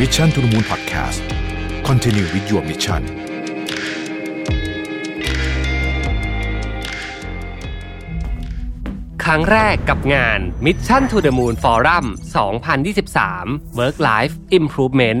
Mission to the Moon Podcast Continue with your mission ครั้งแรกกับงาน Mission to the Moon Forum 2023 Work Life Improvement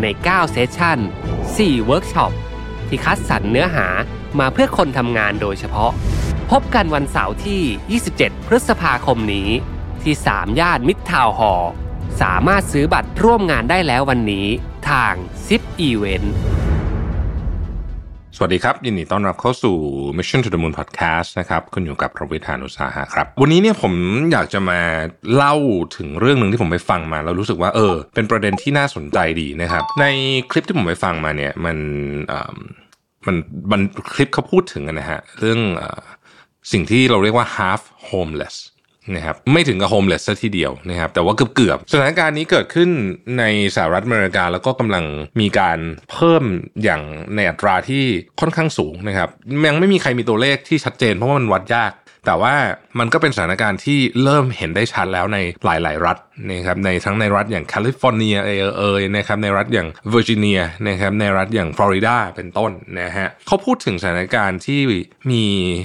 ใน 9 session 4 เวิร์กช็อป ที่คัดสรรเนื้อหามาเพื่อคนทำงานโดยเฉพาะ พบกันวันเสาร์ที่ 27 พฤษภาคมนี้ ที่ 3 ย่านมิตรทาวน์ฮอสามารถซื้อบัตรร่วมงานได้แล้ววันนี้ทางซิปอีเวนต์ สวัสดีครับ ยินดีต้อนรับเข้าสู่ Mission to the Moon Podcast นะครับคุณอยู่กับประวิธานุสาหะครับ วันนี้เนี่ยผมอยากจะมาเล่าถึงเรื่องหนึ่งที่ผมไปฟังมา แล้วรู้สึกว่าเออ เป็นประเด็นที่น่าสนใจดีนะครับ ในคลิปที่ผมไปฟังมาเนี่ยมันเอ่อมันมันคลิปเขาพูดถึงนะฮะ เรื่องอสิ่งที่เราเรียกว่า half homeless นะครับไม่ถึงกับ homeless ซะทีเดียวนะครับแต่ว่าเกือบเกือบสถานการณ์นี้เกิดขึ้นในสหรัฐอเมริกาแล้วก็กำลังมีการเพิ่มอย่างในอัตราที่ค่อนข้างสูงนะครับยังไม่มีใครมีตัวเลขที่ชัดเจนเพราะว่ามันวัดยาก แต่ว่ามันก็เป็นสถานการณ์ที่เริ่มเห็นได้ชัดแล้วในหลาย ๆ รัฐนะครับในทั้งในรัฐอย่างแคลิฟอร์เนียเอเอยนะครับในรัฐอย่างเวอร์จิเนียนะครับในรัฐอย่างฟลอริดาเป็นต้นนะฮะเขาพูดถึงสถานการณ์ที่มี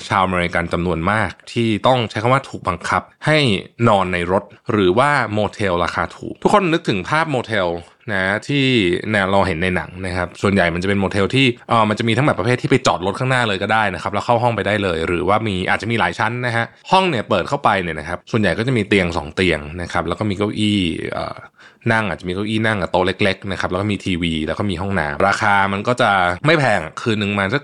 ชาวอเมริกันจำนวนมาก ที่ต้องใช้คำว่าถูกบังคับให้นอนในรถ หรือว่าโมเทลราคาถูก ทุกคนนึกถึงภาพโมเทล นะที่เนี่ยเราเห็นในหนังนะครับ ส่วนใหญ่มันจะเป็นโมเทลที่เออมันจะมีทั้งแบบประเภทที่ไปจอดรถข้างหน้าเลยก็ได้นะครับ แล้วเข้าห้องไปได้เลย หรือว่ามีอาจจะมีหลายชั้นนะฮะห้องเนี่ยเปิดเข้าไปเนี่ยนะครับ ส่วนใหญ่ก็จะมีเตียง 2 เตียงนะครับ แล้วก็มีเก้าอี้เอ่อนั่งอาจจะมีเก้าอี้นั่งกับโต๊ะเล็กๆนะครับแล้วก็มีทีวี แล้วก็มีห้องน้ำราคามันก็จะไม่แพงคืนหนึ่งมาสัก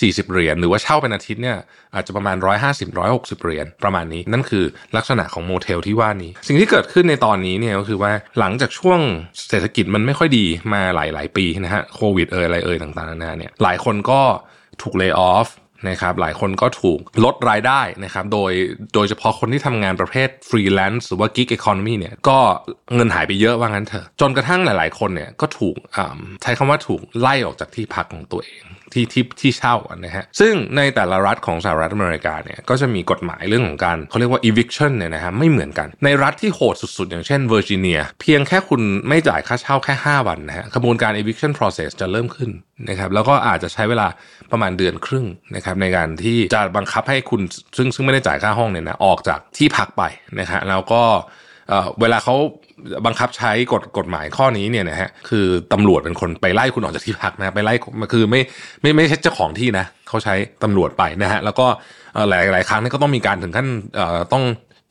40 เหรียญหรือว่าเช่าเป็นอาทิตย์เนี่ยอาจจะประมาณ 150 160 เหรียญประมาณนี้ นั่นคือลักษณะของโมเทลที่ว่านี้ สิ่งที่เกิดขึ้นในตอนนี้เนี่ยก็คือว่าหลังจากช่วงเศรษฐกิจมันไม่ค่อยดีมาหลาย ๆ ปีนะฮะโควิดเอ่ยอะไรเอ่ยต่างๆนานาเนี่ยหลายคนก็ถูก lay off นะครับหลายคนก็ถูกลดรายได้นะครับโดยโดยเฉพาะคนที่ทำงานประเภทฟรีแลนซ์หรือว่า gig economy เนี่ยก็เงินหายไปเยอะว่างั้นเถอะจนกระทั่งหลาย ๆ คนเนี่ยก็ถูกใช้คำว่าถูกไล่ออกจากที่พักของตัวเองที่ที่ที่เช่านะฮะซึ่งในแต่ละรัฐของสหรัฐอเมริกาเนี่ยก็จะมีกฎหมายเรื่องของการเขาเรียกว่า eviction เนี่ยนะฮะไม่เหมือนกันในรัฐที่โหดสุดๆ อย่างเช่นเวอร์จิเนียเพียงแค่คุณไม่จ่ายค่าเช่าแค่ 5 วันนะฮะกระบวนการ eviction process จะเริ่มขึ้นนะครับแล้วก็อาจจะใช้เวลาประมาณเดือนครึ่งนะครับในการที่จะบังคับให้คุณซึ่งซึ่งไม่ได้จ่ายค่าห้องเนี่ยนะออกจากที่พักไปนะฮะแล้วก็ เวลาเขาบังคับใช้กฎกฎหมายข้อนี้เนี่ยนะฮะคือตำรวจเป็นคนไปไล่คุณออกจากที่พักนะไปไล่คือไม่ไม่ไม่ใช่เจ้าของที่นะเขาใช้ตำรวจไปนะฮะแล้วก็หลายหลายครั้งนี่ก็ต้องมีการถึงขั้นต้อง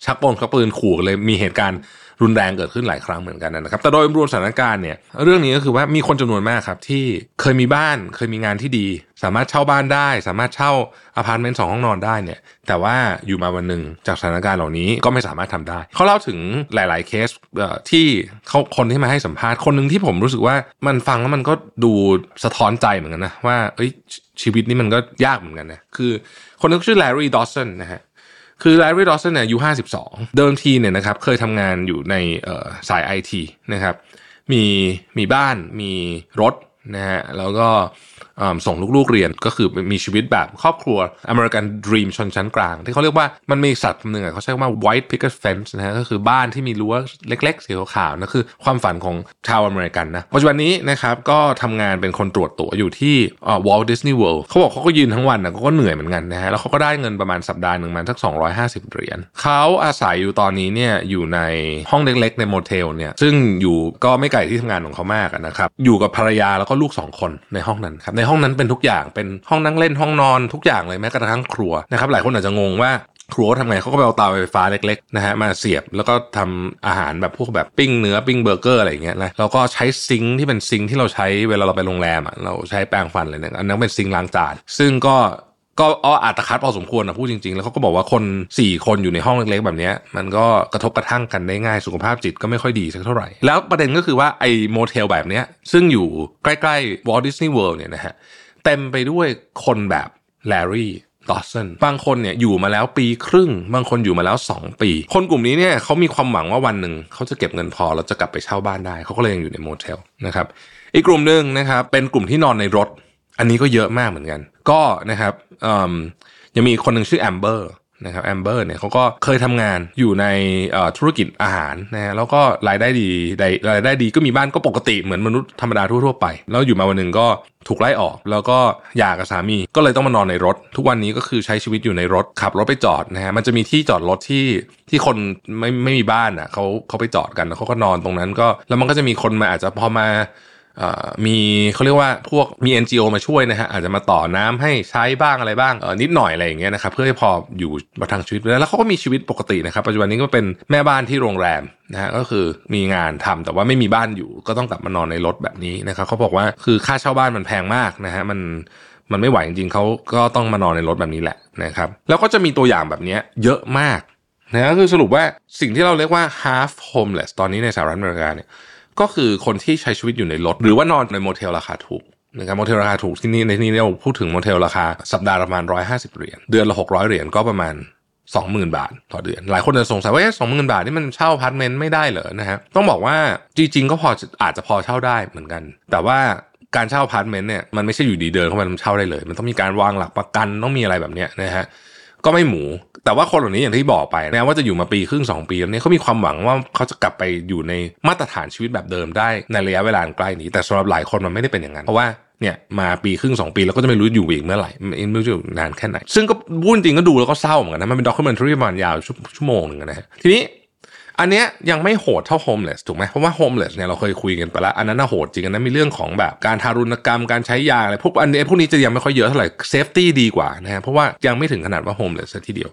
ชักปงชักปืนขู่เลยมีเหตุการณ์ รุนแรงเกิดขึ้นหลายครั้งเหมือนกันนะครับ แต่โดยรวมสถานการณ์เนี่ยเรื่องนี้ก็คือว่ามีคนจำนวนมากครับที่เคยมีบ้านเคยมีงานที่ดี สามารถเช่าบ้านได้ สามารถเช่าอพาร์ตเมนต์สองห้องนอนได้เนี่ยแต่ว่าอยู่มาวันหนึ่งจากสถานการณ์เหล่านี้ก็ไม่สามารถทำได้ เขาเล่าถึงหลาย ๆ เคสเอ่อที่เขาคนที่มาให้สัมภาษณ์คนหนึ่งที่ผมรู้สึกว่ามันฟังแล้วมันก็ดูสะท้อนใจเหมือนกันนะว่าเอ้ยชีวิตนี้มันก็ยากเหมือนกันนะคือคนนึงชื่อแลรี่ดอสสันนะฮะ คือแลรี่ดอสสันเนี่ยอายุ52 เดิมทีเนี่ยนะครับเคยทำงานอยู่ในสายไอทีนะครับมีมีบ้านมีรถนะฮะแล้วก็ ส่งลูกๆเรียนก็คือมีชีวิตแบบครอบครัว American Dream ชนชั้นกลาง ที่เขาเรียกว่ามันมีสัตว์คำหนึ่งเขาใช้คำว่า white picket fence นะฮะก็คือบ้านที่มีรั้วเล็กๆสีขาวๆนั่นคือความฝันของชาวอเมริกันนะปัจจุบันนี้นะครับก็ทำงานเป็นคนตรวจตั๋วอยู่ที่ Walt Disney World เขาบอกเขาก็ยืนทั้งวันนะเขาก็เหนื่อยเหมือนกันนะฮะแล้วเขาก็ได้เงินประมาณสัปดาห์หนึ่งมันสัก 250 เหรียญเขาอาศัยอยู่ตอนนี้เนี่ยอยู่ในห้องเล็กๆ ในโมเทลเนี่ยซึ่งอยู่ก็ไม่ไกลที่ทำงานของเขามากนะครับอยู่กับภรรยาแล้วก็ลูก2คนในห้องนั้นครับในห้องนั้นเป็นทุกอย่างเป็นห้องนั่งเล่นห้องนอนทุกอย่างเลยแม้กระทั่งครัวนะครับหลายคนอาจจะงงว่าครัวทำไงเขาก็ไปเอาเตาไฟฟ้าเล็กๆนะฮะมาเสียบแล้วก็ทำอาหารแบบพวกแบบปิ้งเนื้อปิ้งเบอร์เกอร์อะไรอย่างเงี้ยนะแล้วก็ใช้ sink ที่เป็น sink ที่เราใช้เวลาเราไปโรงแรมอะเราใช้แปรงฟันอะไรเนี่ยอันนั้นเป็น sink ล้างจานซึ่งก็ ก็เอ้ออัตคัดพอสมควรนะพูดจริงๆ แล้วเขาก็บอกว่าคนสี่คนอยู่ในห้องเล็กๆ แบบนี้มันก็กระทบกระทั่งกันได้ง่ายสุขภาพจิตก็ไม่ค่อยดีสักเท่าไหร่ แล้วประเด็นก็คือว่าไอ้โมเทลแบบนี้ซึ่งอยู่ใกล้ๆ Walt Disney World เนี่ยนะฮะเต็มไปด้วยคนแบบแลรี่ดอสสันบางคนเนี่ยอยู่มาแล้วปีครึ่ง บางคนอยู่มาแล้ว 2 ปี คนกลุ่มนี้เนี่ยเขามีความหวังว่าวันหนึ่งเขาจะเก็บเงินพอแล้วจะกลับไปเช่าบ้านได้เขาก็เลยยังอยู่ในโมเทลนะครับอีกกลุ่มหนึ่งนะครับเป็นกลุ่มที่นอนในรถ อันนี้ก็เยอะมากเหมือนกัน ก็นะครับยังมีคนหนึ่งชื่อแอมเบอร์นะครับแอมเบอร์เนี่ยเขาก็เคยทำงานอยู่ในธุรกิจอาหารนะฮะแล้วก็รายได้ดีรายได้ดีก็มีบ้านก็ปกติเหมือนมนุษย์ธรรมดาทั่วๆไป แล้วอยู่มาวันหนึ่งก็ถูกไล่ออก แล้วก็หย่ากับสามีก็เลยต้องมานอนในรถ ทุกวันนี้ก็คือใช้ชีวิตอยู่ในรถขับรถไปจอดนะฮะมันจะมีที่จอดรถที่ที่คนไม่ไม่มีบ้านอะเขาเขาไปจอดกันแล้วเขาก็นอนตรงนั้นก็แล้วมันก็จะมีคนมาอาจจะพอมา มีเขาเรียกว่าพวกมี NGO มาช่วยนะฮะอาจจะมาต่อน้ำให้ใช้บ้างอะไรบ้างนิดหน่อยอะไรอย่างเงี้ยนะครับเพื่อให้พออยู่ประทังชีวิตแล้วเขาก็มีชีวิตปกตินะครับปัจจุบันนี้ก็เป็นแม่บ้านที่โรงแรมนะฮะก็คือมีงานทำแต่ว่าไม่มีบ้านอยู่ก็ต้องกลับมานอนในรถแบบนี้นะครับเขาบอกว่าคือค่าเช่าบ้านมันแพงมากนะฮะมันมันไม่ไหวจริงๆเขาก็ต้องมานอนในรถแบบนี้แหละนะครับแล้วก็จะมีตัวอย่างแบบนี้เยอะมากนะก็คือสรุปว่าสิ่งที่เราเรียกว่า half homeless ตอนนี้ในสหรัฐอเมริกาเนี่ย ก็คือคนที่ใช้ชีวิตอยู่ในรถ หรือว่านอนในโมเทลราคาถูกนะครับโมเทลราคาถูกที่นี่ในที่นี้เราพูดถึงโมเทลราคาสัปดาห์ประมาณ 150 เหรียญเดือนละ 600 เหรียญก็ประมาณ 20,000 บาทต่อเดือน หลายคนจะสงสัยว่าสองหมื่นบาทนี่มันเช่าอพาร์ตเมนต์ไม่ได้เหรอนะฮะต้องบอกว่าจริงๆก็พออาจจะพอเช่าได้เหมือนกัน แต่ว่าการเช่าอพาร์ตเมนต์เนี่ยมันไม่ใช่อยู่ดีเดินเข้ามาเช่าได้เลย มันต้องมีการวางหลักประกันต้องมีอะไรแบบเนี้ยนะฮะก็ไม่หมู แต่ว่าคนเหล่านี้อย่างที่บอกไปนะว่าจะอยู่มาปีครึ่งสองปีแล้วเนี่ยเขามีความหวังว่าเขาจะกลับไปอยู่ในมาตรฐานชีวิตแบบเดิมได้ในระยะเวลาใกล้นี้ แต่สำหรับหลายคนมันไม่ได้เป็นอย่างนั้นเพราะว่าเนี่ยมาปีครึ่งสองปีแล้วก็จะไม่รู้อยู่อีกเมื่อไหร่ไม่รู้จะอยู่นานแค่ไหน ซึ่งก็พูดจริงก็ดูแล้วก็เศร้าเหมือนกันนะมันเป็น documentary ประมาณยาวชั่วโมงหนึ่งนะฮะทีนี้ อันเนี้ยยังไม่โหดเท่า homeless ถูกไหมเพราะว่า homeless เนี่ยเราเคยคุยกันไปแล้ว อันนั้นน่ะโหดจริงอันนั้นมีเรื่องของแบบการทารุณกรรมการใช้ยาอะไรพวกอันนี้พวกนี้จะยังไม่ค่อยเยอะเท่าไหร่ safety ดีกว่านะฮะเพราะว่ายังไม่ถึงขนาดว่า homeless ทีเดียว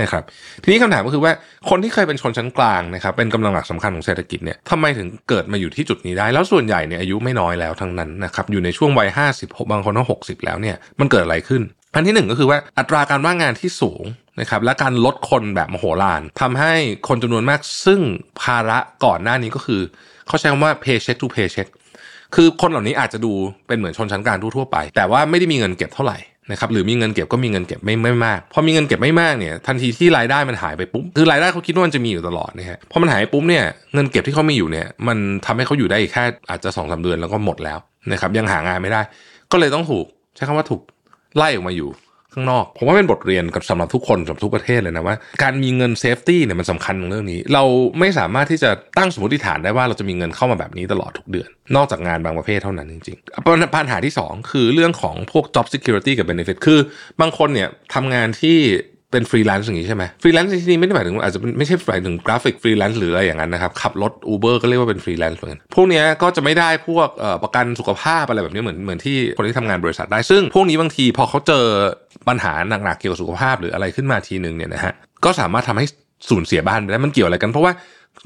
นะครับทีนี้คำถามก็คือว่าคนที่เคยเป็นชนชั้นกลางนะครับเป็นกำลังหลักสำคัญของเศรษฐกิจเนี่ยทำไมถึงเกิดมาอยู่ที่จุดนี้ได้ แล้วส่วนใหญ่เนี่ยอายุไม่น้อยแล้วทั้งนั้นนะครับอยู่ในช่วงวัย50บางคนก็60แล้วเนี่ยมันเกิดอะไรขึ้น อันที่หนึ่งก็คือว่าอัตราการว่างงานที่สูงนะครับและการลดคนแบบมโหฬารทำให้คนจำนวนมากซึ่งภาระก่อนหน้านี้ก็คือ เขาใช้คำว่า paycheck to paycheck คือคนเหล่านี้อาจจะดูเป็นเหมือนชนชั้นกลางทั่วไป แต่ว่าไม่ได้มีเงินเก็บเท่าไหร่นะครับหรือมีเงินเก็บก็มีเงินเก็บไม่ไม่มากพอมีเงินเก็บไม่มากเนี่ยทันทีที่รายได้มันหายไปปุ๊บคือรายได้เขาคิดว่ามันจะมีอยู่ตลอดนะฮะพอมันหายปุ๊บเนี่ยเงินเก็บที่เขามีอยู่เนี่ยมันทำให้เขาอยู่ได้อีกแค่อาจจะสองสามเดือนแล้วก็หมดแล้วนะครับยังหางานไม่ได้ ก็เลยต้องถูกใช้คำว่าถูก ไล่ออกมาอยู่ข้างนอกผมว่าเป็นบทเรียนกับสำหรับทุกคนสำหรับทุกประเทศเลยนะว่า การมีเงิน safety เนี่ยมันสำคัญเรื่องนี้ เราไม่สามารถที่จะตั้งสมมติฐานได้ว่าเราจะมีเงินเข้ามาแบบนี้ตลอดทุกเดือน นอกจากงานบางประเภทเท่านั้นจริงๆปัญหาที่ 2 คือเรื่องของพวก job security กับ benefit คือบางคนเนี่ยทำงานที่ เป็นฟรีแลนซ์อย่างนี้ใช่ไหมฟรีแลนซ์ที่นี่ไม่ได้หมายถึงอาจจะไม่ใช่หมายถึงกราฟิกฟรีแลนซ์หรืออะไรอย่างนั้นนะครับ ขับรถ Uber ก็เรียกว่าเป็นฟรีแลนซ์เหมือนกันพวกนี้ก็จะไม่ได้พวกประกันสุขภาพอะไรแบบนี้เหมือนเหมือนที่คนที่ทำงานบริษัทได้ ซึ่งพวกนี้บางทีพอเขาเจอปัญหาหนักๆเกี่ยวกับสุขภาพหรืออะไรขึ้นมาทีหนึ่งเนี่ยนะฮะก็สามารถทำให้สูญเสียบ้านได้มันเกี่ยวอะไรกัน เพราะว่า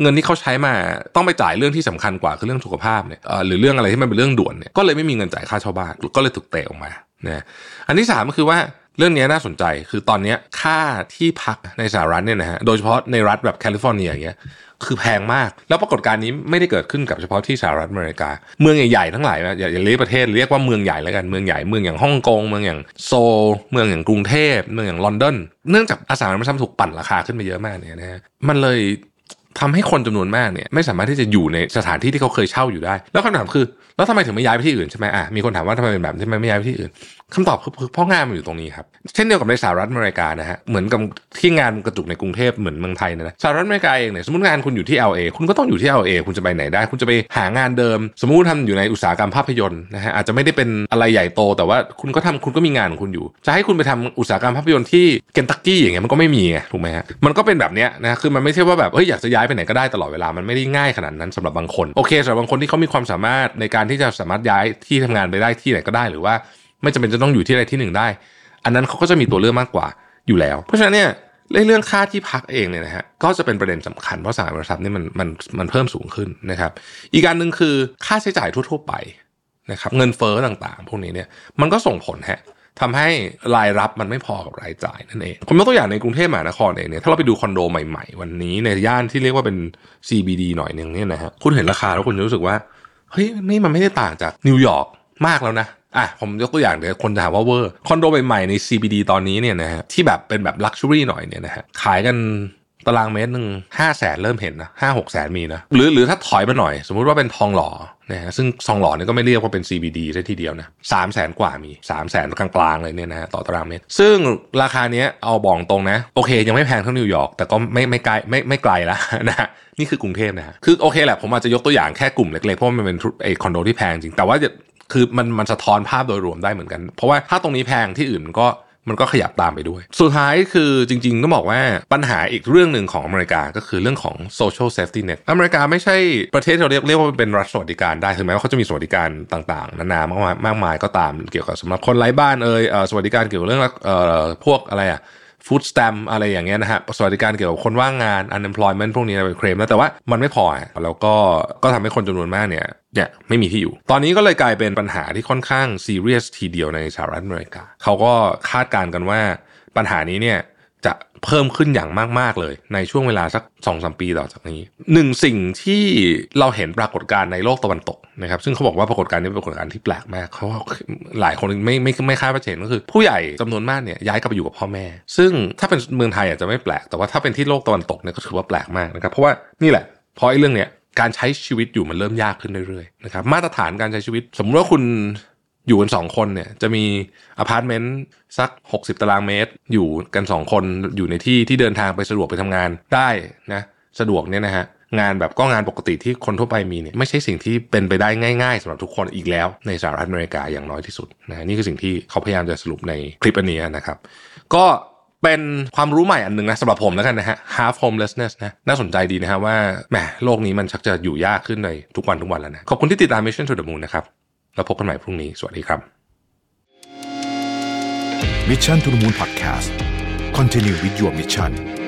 เงินที่เขาใช้มาต้องไปจ่ายเรื่องที่สำคัญกว่าคือเรื่องสุขภาพเนี่ยหรือเรื่องอะไรที่มันเป็นเรื่องด่วนเนี่ยก็เลยไม่มีเงินจ่ายค่าเช่าบ้านก็เลยถูกเตะออกมานะอันที่สามก็คือว่า เรื่องนี้น่าสนใจคือตอนนี้ค่าที่พักในสหรัฐเนี่ยนะฮะโดยเฉพาะในรัฐแบบแคลิฟอร์เนียอย่างเงี้ยคือแพงมาก แล้วปรากฏการณ์นี้ไม่ได้เกิดขึ้นกับเฉพาะที่สหรัฐอเมริกา เมืองใหญ่ๆทั้งหลายอย่าอย่าเรียกประเทศเรียกว่าเมืองใหญ่แล้วกันเมืองใหญ่เมืองอย่างฮ่องกงเมืองอย่างโซลเมืองอย่างกรุงเทพเมืองอย่างลอนดอนเนื่องจากอสังหาริมทรัพย์ถูกปั่นราคาขึ้นไปเยอะมากเนี่ยนะฮะมันเลยทำให้คนจำนวนมากเนี่ยไม่สามารถที่จะอยู่ในสถานที่ที่เขาเคยเช่าอยู่ได้ แล้วคำถามคือ แล้วทำไมถึงไม่ย้ายไปที่อื่นใช่ไหมอะมีคนถามว่าทำไมเป็นแบบทำไมไม่ย้ายไปที่อื่นคำตอบคือเพราะงานมันอยู่ตรงนี้ครับ เช่นเดียวกับในสหรัฐอเมริกานะฮะเหมือนกับที่งานกระจุกในกรุงเทพเหมือนเมืองไทยนะสหรัฐอเมริกาเองเนี่ยสมมติงานคุณอยู่ที่ LA คุณก็ต้องอยู่ที่ LA คุณจะไปไหนได้ คุณจะไปหางานเดิม สมมุติทำอยู่ในอุตสาหกรรมภาพยนตร์นะฮะอาจจะไม่ได้เป็นอะไรใหญ่โต แต่ว่าคุณก็ทำคุณก็มีงานของคุณอยู่ จะให้คุณไปทำอุตสาหกรรมภาพยนตร์ที่เคนตักกี้อย่างเงี้ยมันก็ไม่มีไงถูกไหมฮะมันก็เป็นแบบเนี้ยนะคือมันไม่ใช่ว่าแบบเฮ้ยอยากจะย้ายไปไหนก็ได้ตลอดเวลามันไม่ได้ง่ายขนาดนั้นสำหรับบางคนโอเคสำหรับบางคนที่เขามีความสามารถในการที่จะสามารถย้ายที่ทำงานไปได้ที่ไหนก็ได้ หรือว่าไม่จำเป็นจะต้องอยู่ที่ใดที่หนึ่งได้ อันนั้นเขาก็จะมีตัวเลือกมากกว่าอยู่แล้ว เพราะฉะนั้นเนี่ยเรื่องค่าที่พักเองเนี่ยนะฮะก็จะเป็นประเด็นสำคัญเพราะสหรัฐทรัพย์นี่มันมันมันเพิ่มสูงขึ้นนะครับ อีกการหนึ่งคือค่าใช้จ่ายทั่ว ๆ ไปนะครับเงินเฟ้อต่างๆ พวกนี้เนี่ยมันก็ส่งผลฮะทำให้รายรับมันไม่พอกับรายจ่ายนั่นเองผมยกตัวอย่างในกรุงเทพมหานครเองเนี่ยถ้าเราไปดูคอนโดใหม่ๆ วันนี้ในย่านที่เรียกว่าเป็น CBD หน่อยหนึ่งเนี่ยนะฮะคุณเห็นราคาแล้วคุณจะรู้สึกว่า เฮ้ยนี่มันไม่ได้ต่างจากนิวยอร์กมากแล้วนะอะผมยกตัวอย่างเดี๋ยวคนจะถามว่าเวอร์คอนโดใหม่ๆใน CBD ตอนนี้เนี่ยนะฮะที่แบบเป็นแบบ luxury หน่อยเนี่ยนะฮะขายกัน ตารางเมตรหนึ่งห้าแสนเริ่มเห็นนะห้าหกแสนมีนะหรือหรือถ้าถอยมาหน่อย สมมุติว่าเป็นทองหล่อนะซึ่งทองหล่อเนี่ยก็ไม่เรียกว่าเป็น CBD ซะทีเดียวนะสามแสนกว่ามีสามแสนกลางๆเลยเนี่ยนะฮะต่อตารางเมตร ซึ่งราคาเนี้ยเอาบอกตรงนะ โอเค ยังไม่แพงเท่านิวยอร์กแต่ก็ไม่ไม่ไกลไม่ไม่ไกลแล้วนะนี่คือกรุงเทพนะฮะคือโอเคแหละผมอาจจะยกตัวอย่างแค่กลุ่มเล็กๆเพราะมันเป็นไอคอนโดที่แพงจริงแต่ว่าคือมันมันสะท้อนภาพโดยรวมได้เหมือนกัน เพราะว่าถ้าตรงนี้แพงที่อื่นก็ มันก็ขยับตามไปด้วย สุดท้ายคือจริงๆต้องบอกว่าปัญหาอีกเรื่องหนึ่งของอเมริกาก็คือเรื่องของ social safety net อเมริกาไม่ใช่ประเทศที่เราเรียกเรียกว่าเป็นรัฐสวัสดิการได้ถึงแม้ว่าเขาจะมีสวัสดิการต่างๆ นานามากมายก็ตามเกี่ยวกับสำหรับคนไร้บ้านเอ่ยสวัสดิการเกี่ยวกับเรื่องพวกอะไรอะ ฟู้ดสแตมอะไรอย่างเงี้ยนะฮะสวัสดิการเกี่ยวกับคนว่างงาน unemployment พวกนี้ไปเคลมแล้วแต่ว่ามันไม่พอแล้วก็ก็ทำให้คนจำนวนมากเนี่ยเนี่ยไม่มีที่อยู่ ตอนนี้ก็เลยกลายเป็นปัญหาที่ค่อนข้างซีเรียสทีเดียวในสหรัฐอเมริกาเขาก็คาดการณ์กันว่าปัญหานี้เนี่ย เพิ่มขึ้นอย่างมาก ๆ เลย ในช่วงเวลาสักสองสมปีต่อจากนี้หนึ่งสิ่งที่เราเห็นปรากฏการณ์ในโลกตะวันตกนะครับ ซึ่งเขาบอกว่าปรากฏการณ์นี้เป็นปรากฏการณ์ที่แปลกมากเขาหลายคนไม่ไม่ไม่คาดว่าจะเห็นก็คือ ผู้ใหญ่จำนวนมากเนี่ยย้ายกลับไปอยู่กับพ่อแม่ ซึ่งถ้าเป็นเมืองไทยอาจจะไม่แปลก แต่ว่าถ้าเป็นที่โลกตะวันตกเนี่ยก็ถือว่าแปลกมากนะครับ เพราะว่านี่แหละเพราะไอ้เรื่องเนี้ยการใช้ชีวิตอยู่มันเริ่มยากขึ้นเรื่อยๆนะครับมาตรฐานการใช้ชีวิต สมมติว่าคุณ อยู่กันสองคนเนี่ยจะมีอพาร์ตเมนต์สัก 60 ตารางเมตร อยู่กันสองคนอยู่ในที่ที่เดินทางไปสะดวกไปทำงานได้นะสะดวกเนี่ยนะฮะงานแบบก็งานปกติที่คนทั่วไปมีเนี่ยไม่ใช่สิ่งที่เป็นไปได้ง่ายๆสำหรับทุกคนอีกแล้ว ในสหรัฐอเมริกาอย่างน้อยที่สุดนะนี่คือสิ่งที่เขาพยายามจะสรุปในคลิปอันนี้นะครับ ก็เป็นความรู้ใหม่อันหนึ่งนะสำหรับผมแล้วกันนะฮะ half homelessness นะน่าสนใจดีนะฮะว่าแหมโลกนี้มันชักจะอยู่ยากขึ้นในทุกวันทุกวันแล้วนะขอบคุณที่ติดตาม Mission to the Moon นะครับ แล้วพบกันใหม่พรุ่งนี้ สวัสดีครับ Mission to the Moon Podcast Continue with your mission